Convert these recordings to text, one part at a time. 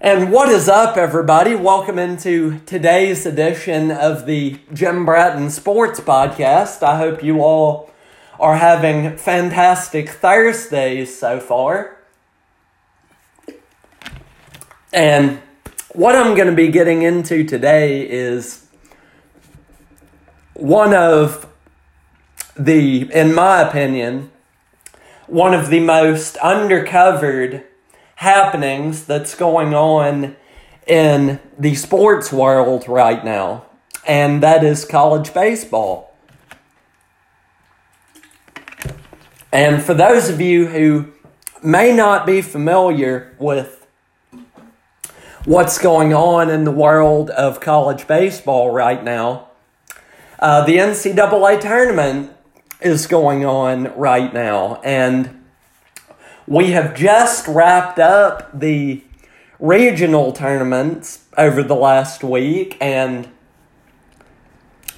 And what is up, everybody? Welcome into today's edition of the Jim Bratton Sports Podcast. I hope you all are having fantastic Thursdays so far. And what I'm going to be getting into today is one of the, in my opinion, one of the most undercovered happenings that's going on in the sports world right now, and that is college baseball. And for those of you who may not be familiar with what's going on in the world of college baseball right now, uh, the NCAA tournament is going on right now, and we have just wrapped up the regional tournaments over the last week, and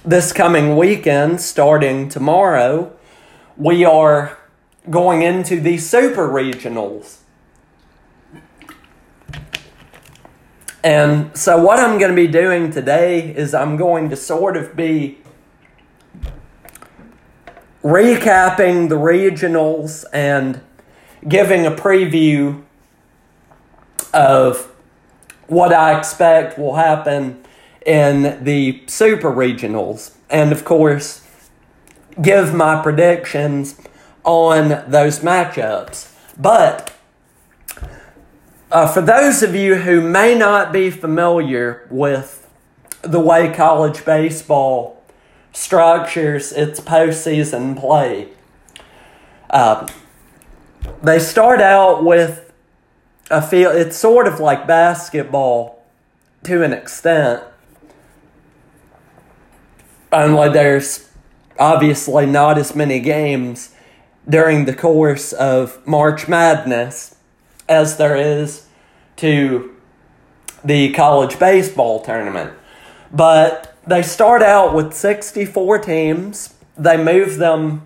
this coming weekend, starting tomorrow, we are going into the super regionals. And so, what I'm going to be doing today is I'm going to sort of be recapping the regionals and giving a preview of what I expect will happen in the super regionals. And of course, give my predictions on those matchups. But uh, for those of you who may not be familiar with the way college baseball structures its postseason play, uh, they start out with a feel it's sort of like basketball to an extent only there's obviously not as many games during the course of March Madness as there is to the college baseball tournament. But they start out with 64 teams. They move them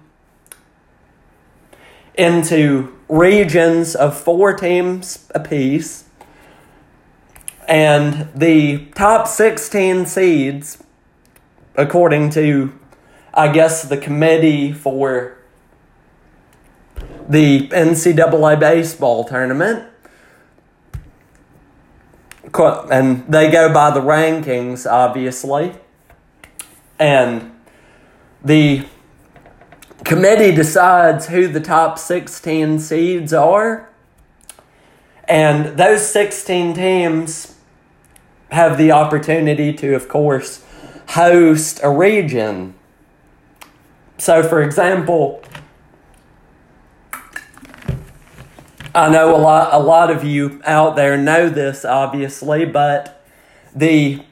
into regions of four teams apiece. And the top 16 seeds, according to, I guess, the committee for the NCAA baseball tournament, and they go by the rankings, obviously. And the committee decides who the top 16 seeds are. And those 16 teams have the opportunity to, of course, host a region. So, for example, I know a lot, a lot of you out there know this, obviously, but the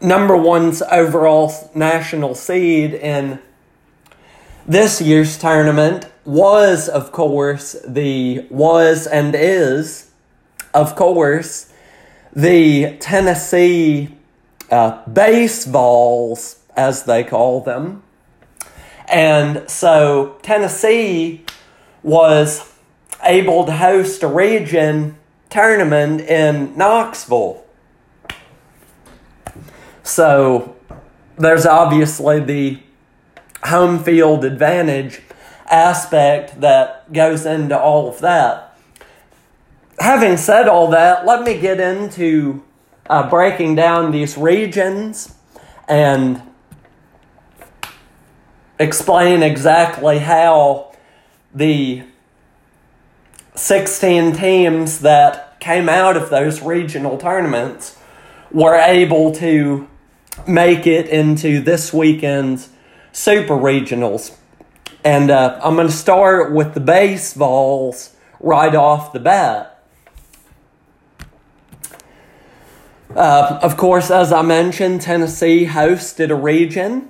number one's overall national seed in this year's tournament was, of course, the was and is, of course, the Tennessee uh, Base Vols, as they call them. And so Tennessee was able to host a region tournament in Knoxville. So there's obviously the home field advantage aspect that goes into all of that. Having said all that, let me get into uh, breaking down these regions and explain exactly how the 16 teams that came out of those regional tournaments were able to make it into this weekend's super regionals. And uh, I'm going to start with the Base Vols right off the bat. Uh, of course, as I mentioned, Tennessee hosted a region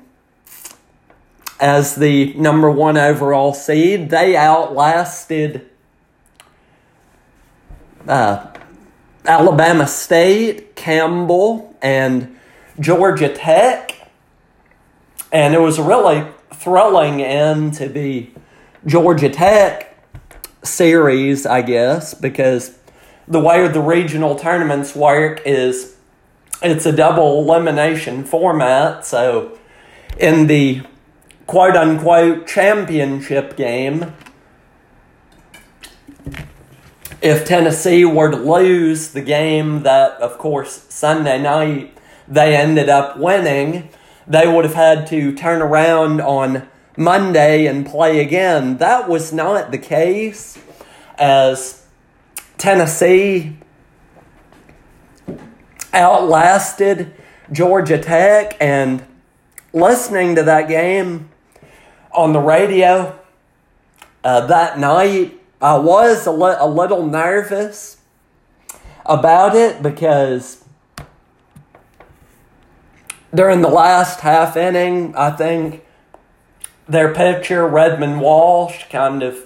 as the number one overall seed. They outlasted uh, Alabama State, Campbell, and Georgia Tech and it was really thrilling end to the Georgia Tech series, I guess, because the way the regional tournaments work is it's a double elimination format. So in the quote unquote championship game, if Tennessee were to lose the game that, of course, Sunday night they ended up winning, they would have had to turn around on Monday and play again. That was not the case, as Tennessee outlasted Georgia Tech, and listening to that game on the radio uh, that night, I was a, li- a little nervous about it because during the last half inning, I think their pitcher, Redmond Walsh, kind of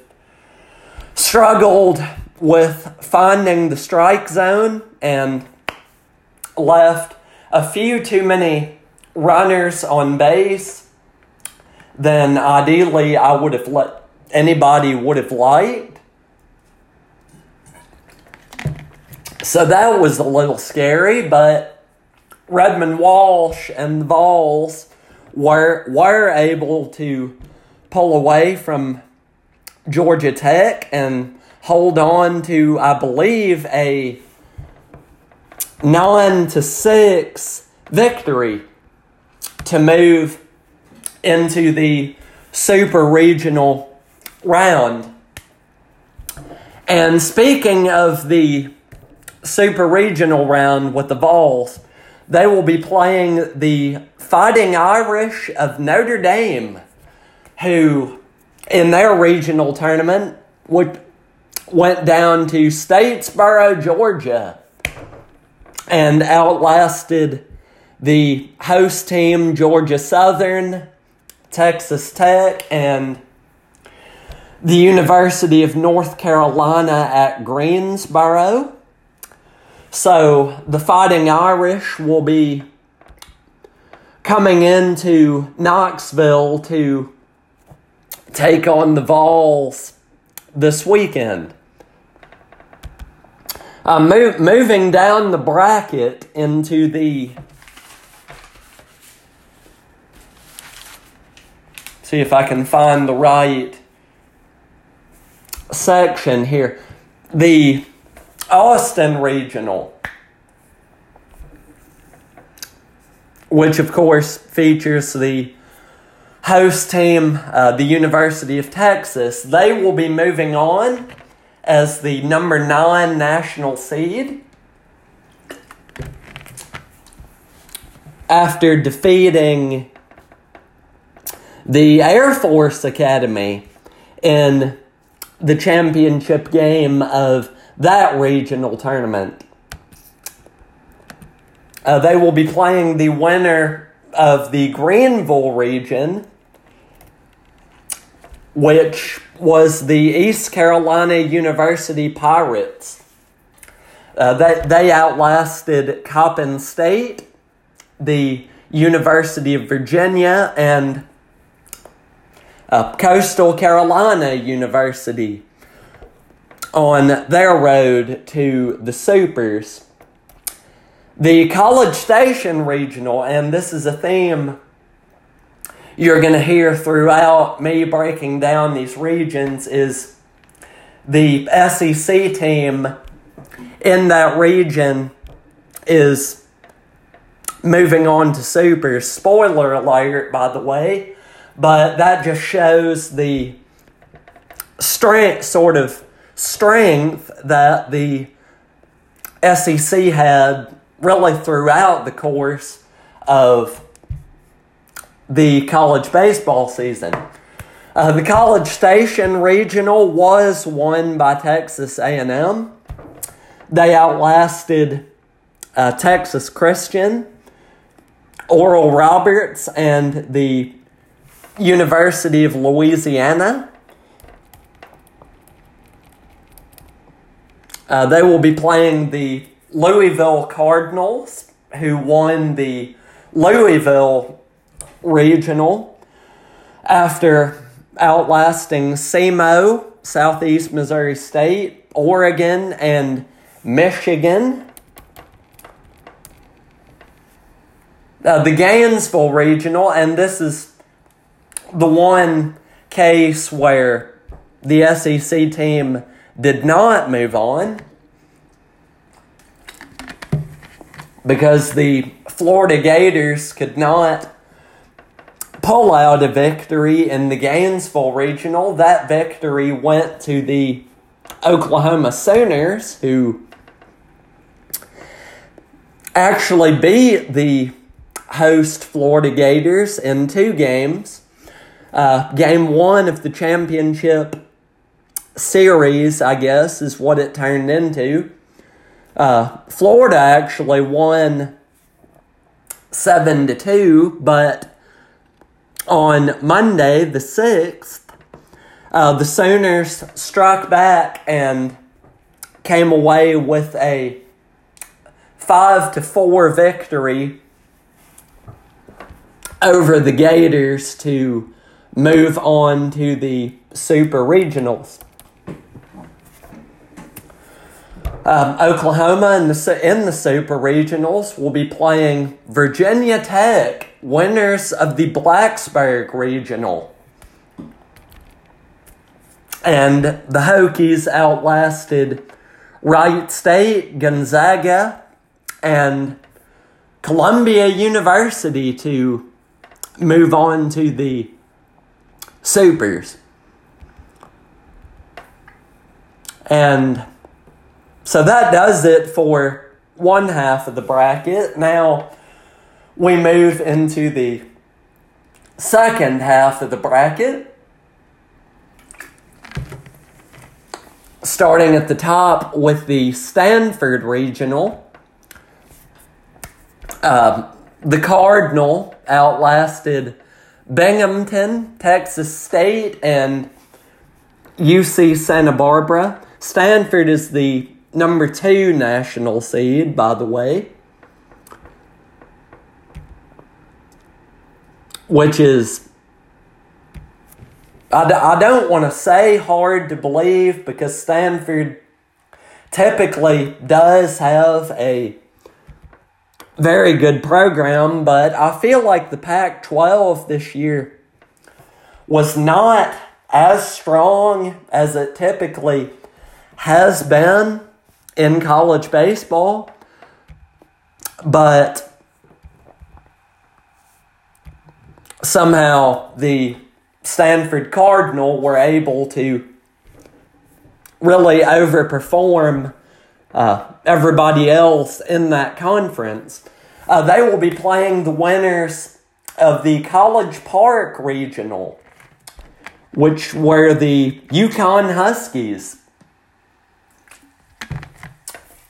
struggled with finding the strike zone and left a few too many runners on base than ideally I would have let anybody would have liked. So that was a little scary, but Redmond Walsh and the Vols were were able to pull away from Georgia Tech and hold on to, I believe, a nine to six victory to move into the super regional round. And speaking of the super regional round with the Vols, they will be playing the Fighting Irish of Notre Dame, who in their regional tournament would, went down to Statesboro, Georgia, and outlasted the host team, Georgia Southern, Texas Tech, and the University of North Carolina at Greensboro. So the Fighting Irish will be coming into Knoxville to take on the Vols this weekend. Uh, move, moving down the bracket into the. See if I can find the right section here. The Austin Regional, which of course features the host team, uh, the University of Texas. They will be moving on as the number nine national seed after defeating the Air Force Academy in the championship game of that regional tournament. Uh, they will be playing the winner of the Greenville region which was the East Carolina University Pirates. Uh, they, they outlasted Coppin State, the University of Virginia, and uh, Coastal Carolina University on their road to the Supers. The College Station Regional, and this is a theme you're going to hear throughout me breaking down these regions is the SEC team in that region is moving on to super. Spoiler alert, by the way, but that just shows the strength, sort of strength that the SEC had really throughout the course of the college baseball season. Uh, the College Station Regional was won by Texas A&M. They outlasted uh, Texas Christian, Oral Roberts, and the University of Louisiana. Uh, they will be playing the Louisville Cardinals, who won the Louisville regional after outlasting SEMO, Southeast Missouri State, Oregon, and Michigan. Uh, the Gainesville Regional, and this is the one case where the SEC team did not move on because the Florida Gators could not pull out a victory in the Gainesville Regional. That victory went to the Oklahoma Sooners, who actually beat the host Florida Gators in two games. Uh, game one of the championship series, I guess, is what it turned into. Uh, Florida actually won seven to two, but on Monday the sixth, uh, the Sooners struck back and came away with a five to four victory over the Gators to move on to the Super Regionals. Um, Oklahoma in the in the Super Regionals will be playing Virginia Tech, winners of the Blacksburg Regional. And the Hokies outlasted Wright State, Gonzaga, and Columbia University to move on to the Supers. And so that does it for one half of the bracket. Now we move into the second half of the bracket. Starting at the top with the Stanford Regional. Um, the Cardinal outlasted Binghamton, Texas State, and UC Santa Barbara. Stanford is the number two national seed, by the way, which is, I d- I don't want to say hard to believe because Stanford typically does have a very good program, but I feel like the Pac 12 this year was not as strong as it typically has been in college baseball, but somehow the Stanford Cardinal were able to really overperform uh, everybody else in that conference. Uh, they will be playing the winners of the College Park Regional, which were the UConn Huskies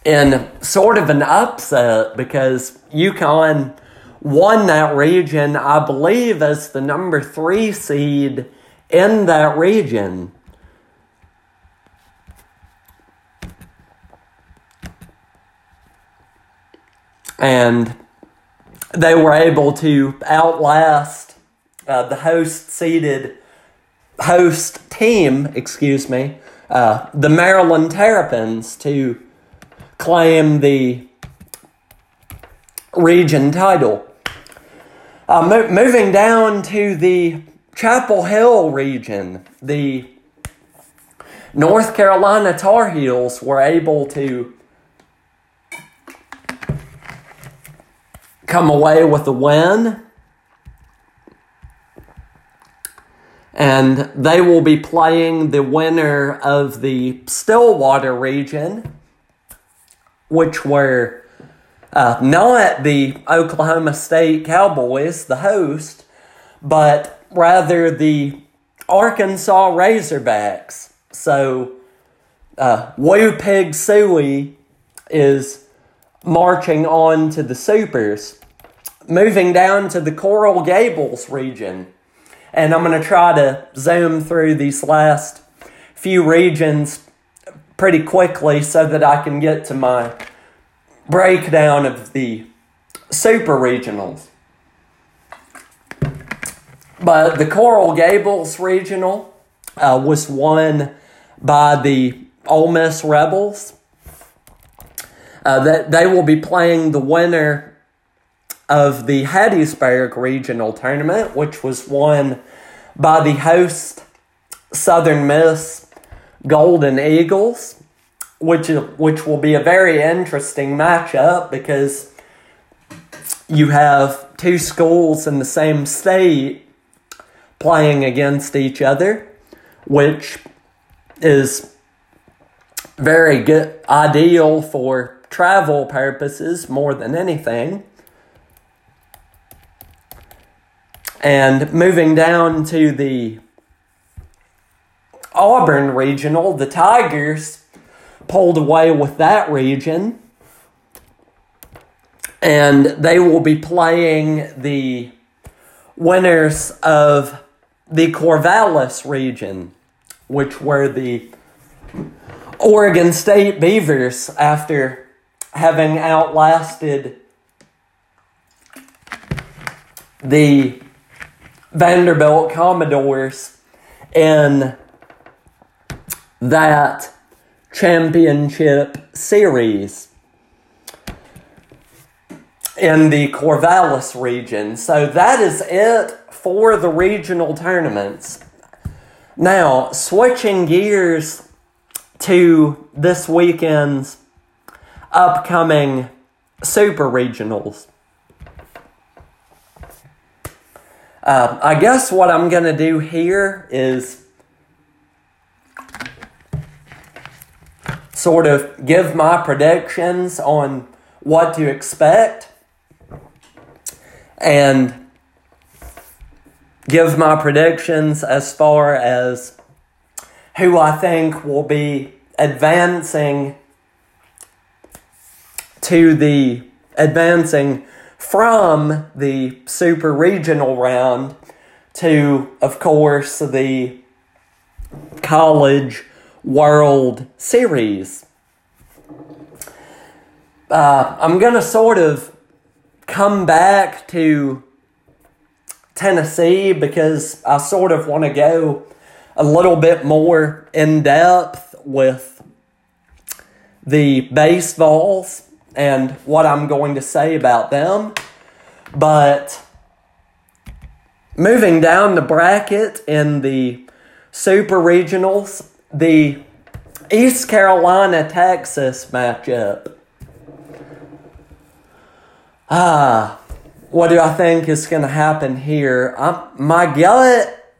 in sort of an upset because UConn won that region, I believe, as the number three seed in that region. And they were able to outlast uh, the host seeded host team, excuse me, uh, the Maryland Terrapins to claim the region title. Uh, mo- moving down to the Chapel Hill region, the North Carolina Tar Heels were able to come away with a win. And they will be playing the winner of the Stillwater region which were uh, not the Oklahoma State Cowboys, the host, but rather the Arkansas Razorbacks. So, uh, Woo Pig Sooie is marching on to the Supers. Moving down to the Coral Gables region. And I'm going to try to zoom through these last few regions pretty quickly so that I can get to my breakdown of the super regionals. But the Coral Gables regional uh, was won by the Ole Miss Rebels. Uh, that they will be playing the winner of the Hattiesburg Regional Tournament, which was won by the host Southern Miss Golden Eagles, which which will be a very interesting matchup because you have two schools in the same state playing against each other, which is very good ideal for travel purposes more than anything. And moving down to the Auburn Regional, the Tigers pulled away with that region. And they will be playing the winners of the Corvallis region, which were the Oregon State Beavers after having outlasted the Vanderbilt Commodores in that championship series in the Corvallis region. So that is it for the regional tournaments. Now, switching gears to this weekend's upcoming super regionals. Uh, I guess what I'm going to do here is sort of give my predictions on what to expect and give my predictions as far as who I think will be advancing to the advancing from the super regional round to, of course, the college world series. Uh, I'm going to sort of come back to Tennessee because I sort of want to go a little bit more in depth with the Base Vols and what I'm going to say about them. But moving down the bracket in the super regionals, the East Carolina Texas matchup. Ah, what do I think is going to happen here? I'm, my gut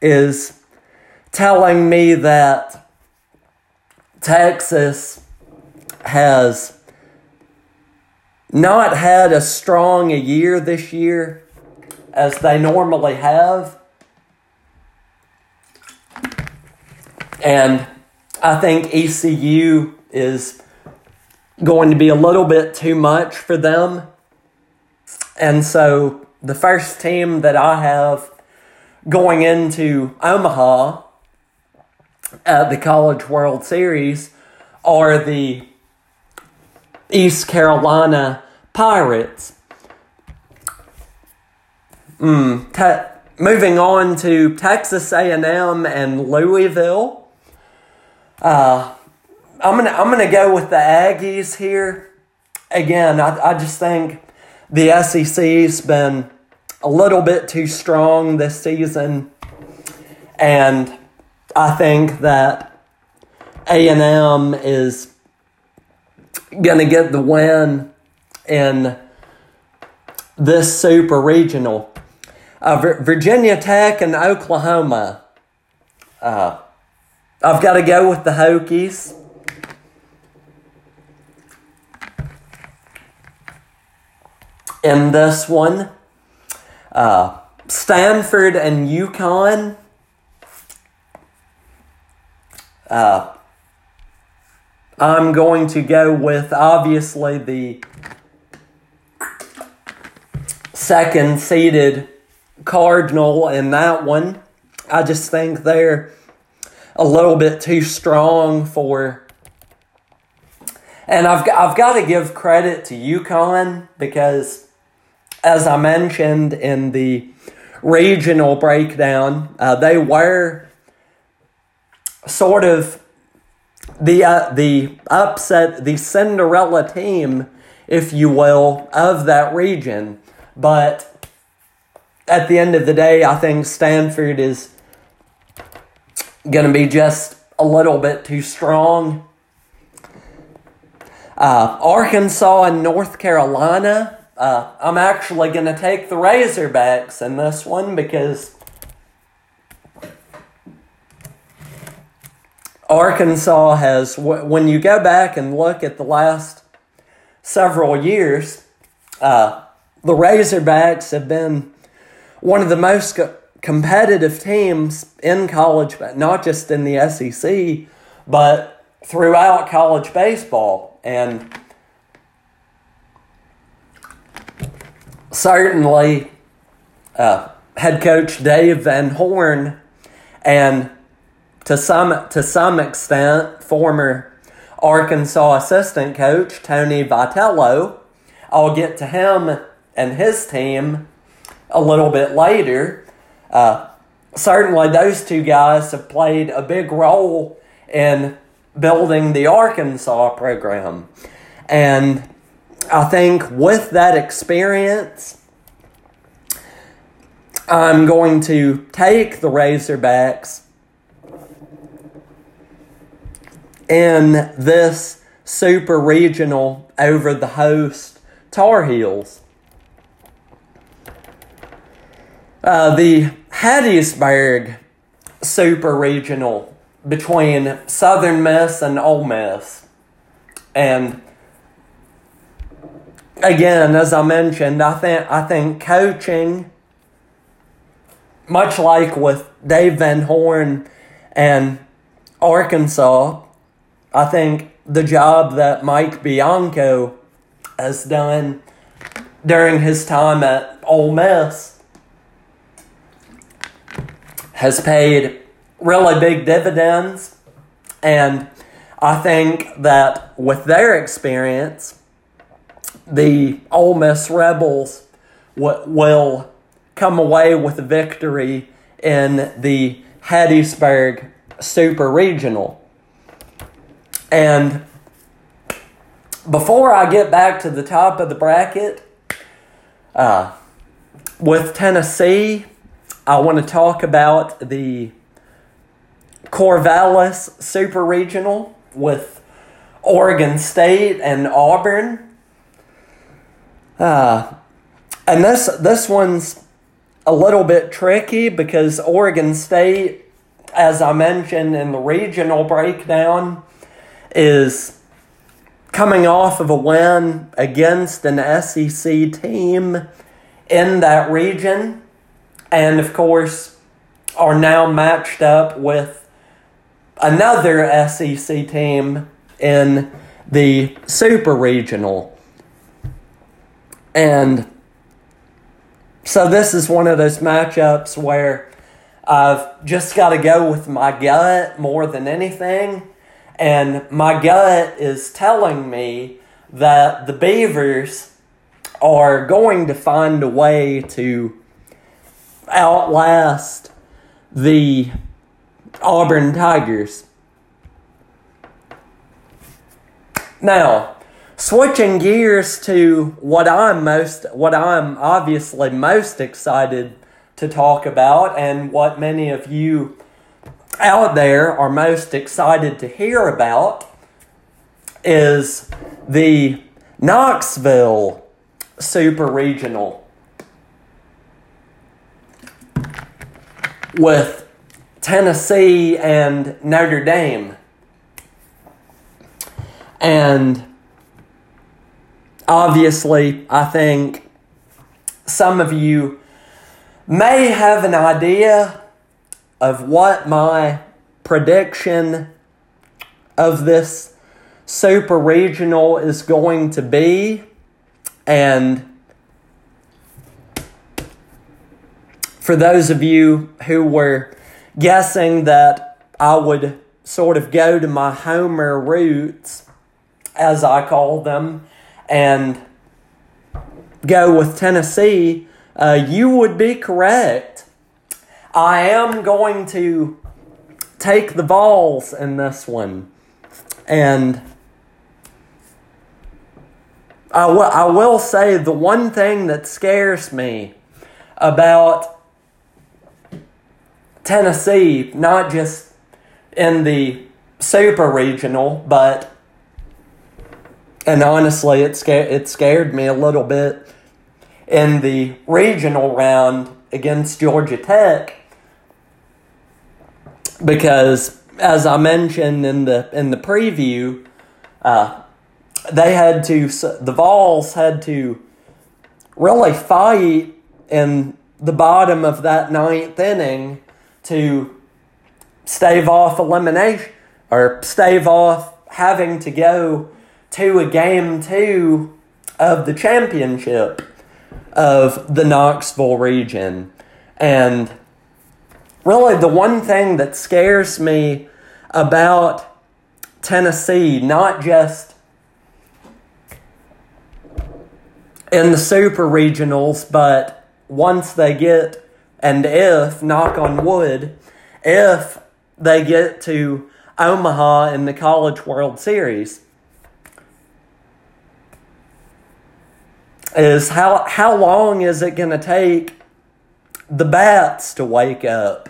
is telling me that Texas has not had as strong a year this year as they normally have. And I think ECU is going to be a little bit too much for them. And so the first team that I have going into Omaha at the College World Series are the East Carolina Pirates. Mm, te- moving on to Texas A&M and Louisville. Uh, I'm gonna I'm gonna go with the Aggies here. Again, I, I just think the SEC's been a little bit too strong this season, and I think that A&M is going to get the win in this super regional. Uh, Virginia Tech and Oklahoma. Uh, I've got to go with the Hokies. In this one, uh, Stanford and UConn. Uh, I'm going to go with obviously the second seeded Cardinal in that one. I just think they're a little bit too strong for. And I've, I've got to give credit to UConn because, as I mentioned in the regional breakdown, uh, they were sort of the uh, the upset, the Cinderella team, if you will, of that region. But at the end of the day, I think Stanford is going to be just a little bit too strong. Uh, Arkansas and North Carolina. Uh, I'm actually going to take the Razorbacks in this one because Arkansas has, when you go back and look at the last several years, uh, the Razorbacks have been one of the most competitive teams in college, but not just in the SEC, but throughout college baseball. And certainly, uh, head coach Dave Van Horn and to some to some extent, former Arkansas assistant coach Tony Vitello. I'll get to him and his team a little bit later. Uh, certainly, those two guys have played a big role in building the Arkansas program. And I think with that experience, I'm going to take the Razorbacks in this super regional over the host Tar Heels. Uh, the Hattiesburg super regional between Southern Miss and Ole Miss. And again, as I mentioned, I think I think coaching, much like with Dave Van Horn and Arkansas, I think the job that Mike Bianco has done during his time at Ole Miss has paid really big dividends. And I think that with their experience, the Ole Miss Rebels w- will come away with a victory in the Hattiesburg Super Regional. And before I get back to the top of the bracket, uh, with Tennessee, I want to talk about the Corvallis Super Regional with Oregon State and Auburn. Uh, and this this one's a little bit tricky because Oregon State, as I mentioned in the regional breakdown, is coming off of a win against an SEC team in that region, and of course, are now matched up with another SEC team in the Super Regional. And so this is one of those matchups where I've just got to go with my gut more than anything and my gut is telling me that the Beavers are going to find a way to outlast the Auburn Tigers. Now, switching gears to what I'm most what I'm obviously most excited to talk about and what many of you out there are most excited to hear about is the Knoxville Super Regional with Tennessee and Notre Dame. And obviously, I think some of you may have an idea of what my prediction of this super regional is going to be. And for those of you who were guessing that I would sort of go to my Homer roots, as I call them, and go with Tennessee, uh, you would be correct. I am going to take the Vols in this one. And I, w- I will say the one thing that scares me about Tennessee, not just in the super regional, but and honestly, it scared it scared me a little bit. In the regional round against Georgia Tech because, as I mentioned in the in the preview, uh, they had to the Vols had to really fight in the bottom of that ninth inning to stave off elimination or stave off having to go to a game two of the championship of the Knoxville region. And really, the one thing that scares me about Tennessee, not just in the super regionals, but once they get, and if, knock on wood, if they get to Omaha in the College World Series, is how, how long is it going to take the bats to wake up?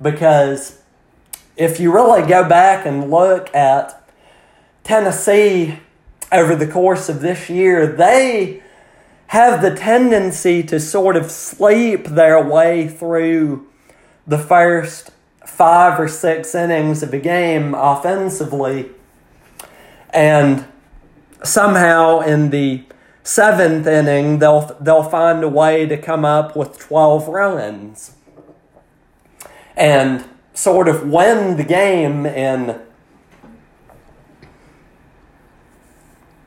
Because if you really go back and look at Tennessee over the course of this year, they have the tendency to sort of sleep their way through the first five or six innings of a game offensively. And somehow in the seventh inning, they'll, they'll find a way to come up with 12 runs and sort of win the game in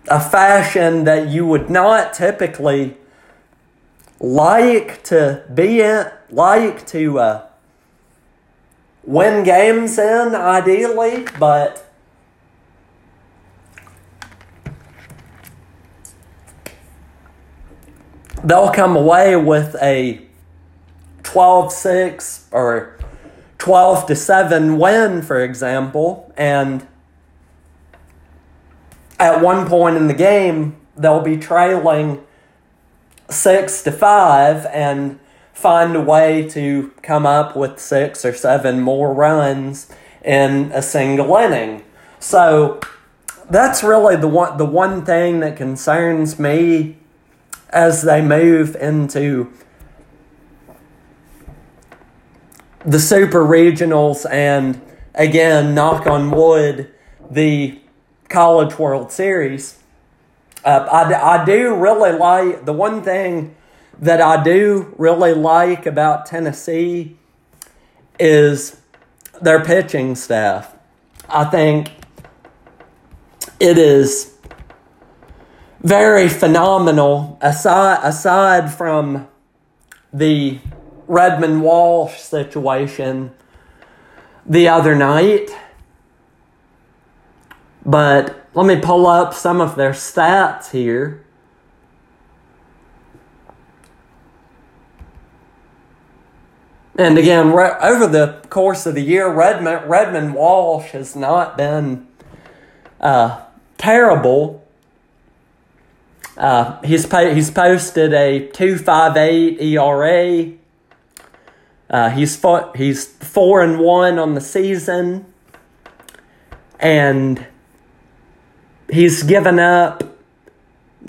a fashion that you would not typically like to be in, like to uh, win games in, ideally, but they'll come away with a 12 6 or 12 to 7 win, for example, and at one point in the game, they'll be trailing 6 to 5 and find a way to come up with 6 or 7 more runs in a single inning. So that's really the one the one thing that concerns me as they move into the super regionals and again knock on wood the college world series uh, I, I do really like the one thing that i do really like about tennessee is their pitching staff i think it is very phenomenal. Aside aside from the Redmond Walsh situation the other night, but let me pull up some of their stats here. And again, re- over the course of the year, Redmond, Redmond Walsh has not been uh, terrible uh, he's po- he's posted a two five eight ERA. Uh, he's fo- he's four and one on the season, and he's given up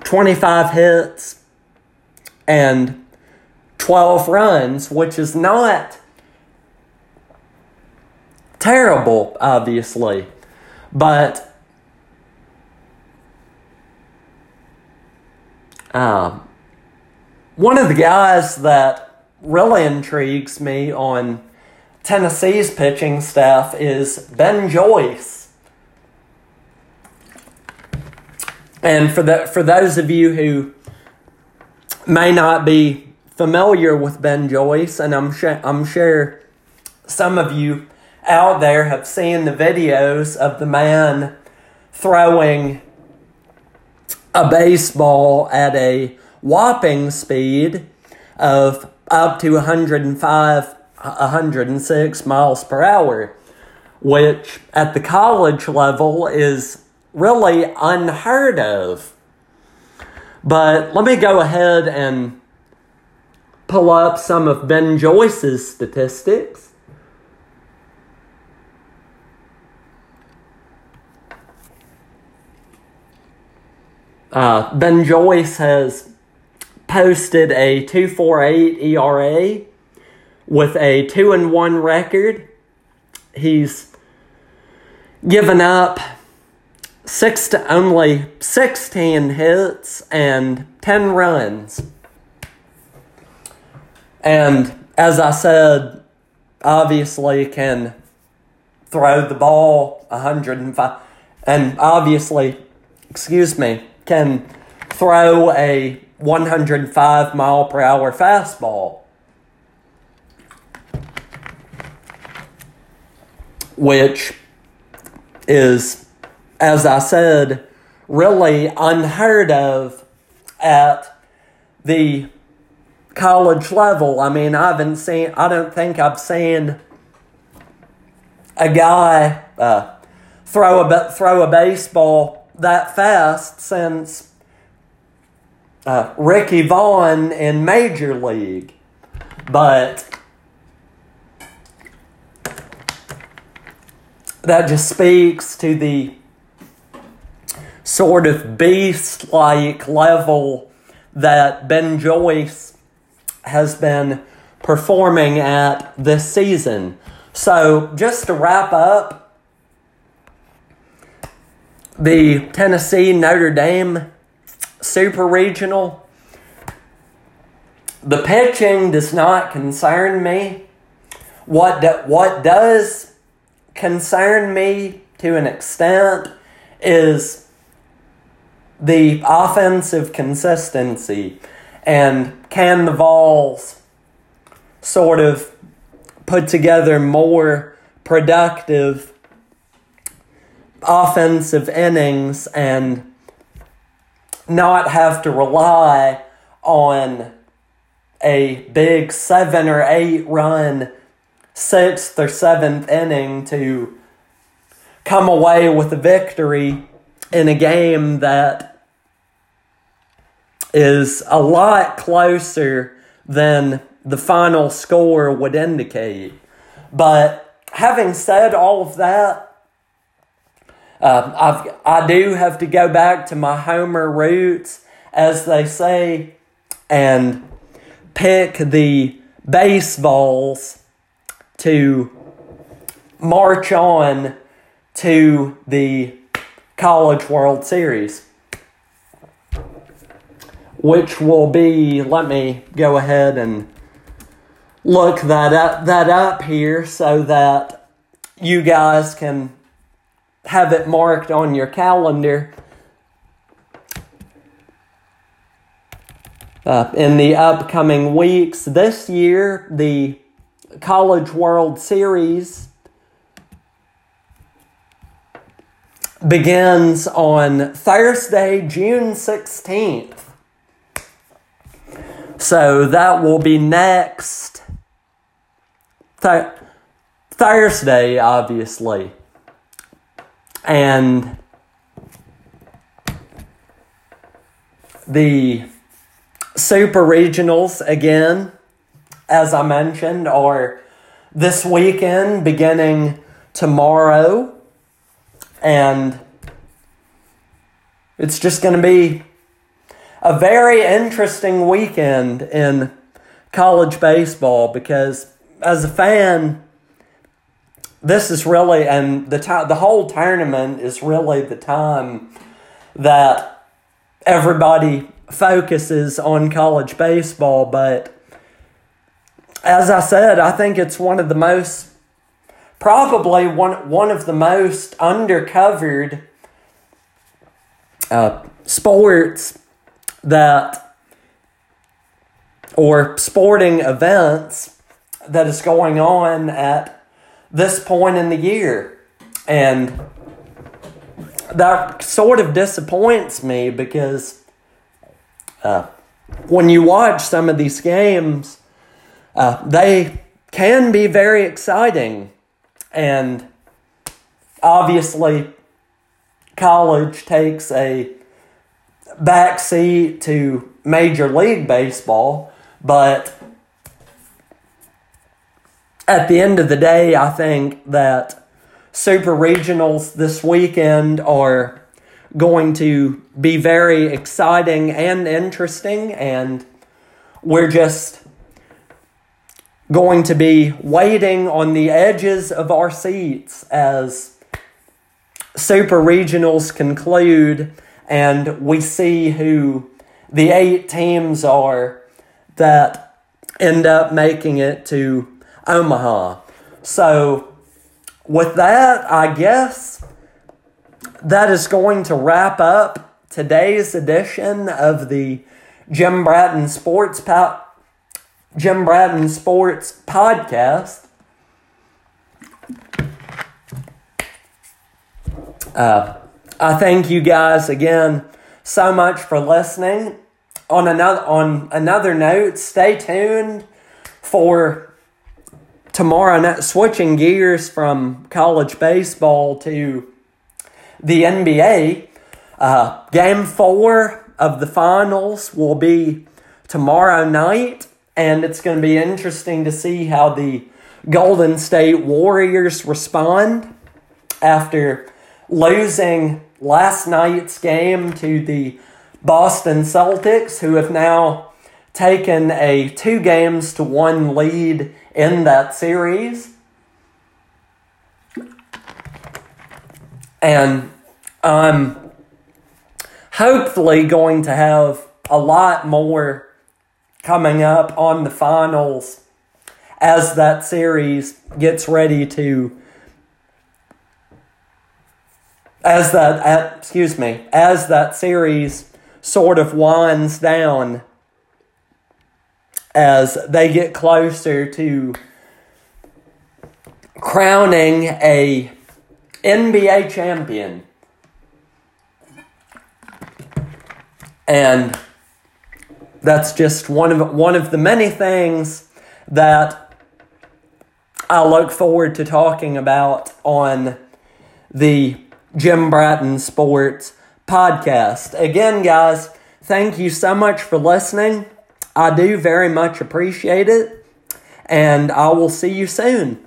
twenty five hits and twelve runs, which is not terrible, obviously, but Um, one of the guys that really intrigues me on Tennessee's pitching staff is Ben Joyce. And for the, for those of you who may not be familiar with Ben Joyce, and I'm sure, I'm sure some of you out there have seen the videos of the man throwing a baseball at a whopping speed of up to 105, 106 miles per hour, which at the college level is really unheard of. But let me go ahead and pull up some of Ben Joyce's statistics. Uh, ben Joyce has posted a 248 ERA with a 2 and 1 record. He's given up six to only 16 hits and 10 runs. And as I said, obviously can throw the ball 105 and obviously, excuse me, can throw a 105 mile per hour fastball. Which is, as I said, really unheard of at the college level. I mean, I haven't seen, I don't think I've seen a guy uh, throw a throw a baseball that fast since uh, Ricky Vaughn in Major League, but that just speaks to the sort of beast like level that Ben Joyce has been performing at this season. So, just to wrap up, the Tennessee Notre Dame Super Regional, the pitching does not concern me. What, do, what does concern me to an extent is the offensive consistency and can the Vols sort of put together more productive offensive innings and not have to rely on a big seven or eight run sixth or seventh inning to come away with a victory in a game that is a lot closer than the final score would indicate. But having said all of that, uh, I've, I do have to go back to my Homer roots, as they say, and pick the Base Vols to march on to the College World Series, which will be, let me go ahead and look that up, that up here so that you guys can have it marked on your calendar. Uh, in the upcoming weeks this year, the College World Series begins on Thursday, June 16th. So that will be next th- Thursday, obviously. And the Super Regionals, again, as I mentioned, are this weekend beginning tomorrow. And it's just going to be a very interesting weekend in college baseball because as a fan, this is really and the the whole tournament is really the time that everybody focuses on college baseball but as I said, I think it's one of the most, probably one, one of the most undercovered uh, sports that, or sporting events that is going on at this point in the year. And that sort of disappoints me because uh, when you watch some of these games, uh, they can be very exciting. And obviously, college takes a backseat to Major League Baseball, but at the end of the day, I think that super regionals this weekend are going to be very exciting and interesting, and we're just going to be waiting on the edges of our seats as super regionals conclude and we see who the eight teams are that end up making it to Omaha. So, with that, I guess that is going to wrap up today's edition of the Jim Bratton Sports po- Jim Bratton Sports podcast. Uh, I thank you guys again so much for listening. On another on another note, stay tuned for tomorrow night switching gears from college baseball to the NBA. Uh, game four of the finals will be tomorrow night, and it's going to be interesting to see how the Golden State Warriors respond after losing last night's game to the Boston Celtics, who have now taken a two games to one lead in that series. And I'm hopefully going to have a lot more coming up on the finals as that series gets ready to as that excuse me as that series sort of winds down as they get closer to crowning a NBA champion. And that's just one of one of the many things that I look forward to talking about on the Jim Bratton Sports podcast. Again, guys, thank you so much for listening. I do very much appreciate it, and I will see you soon.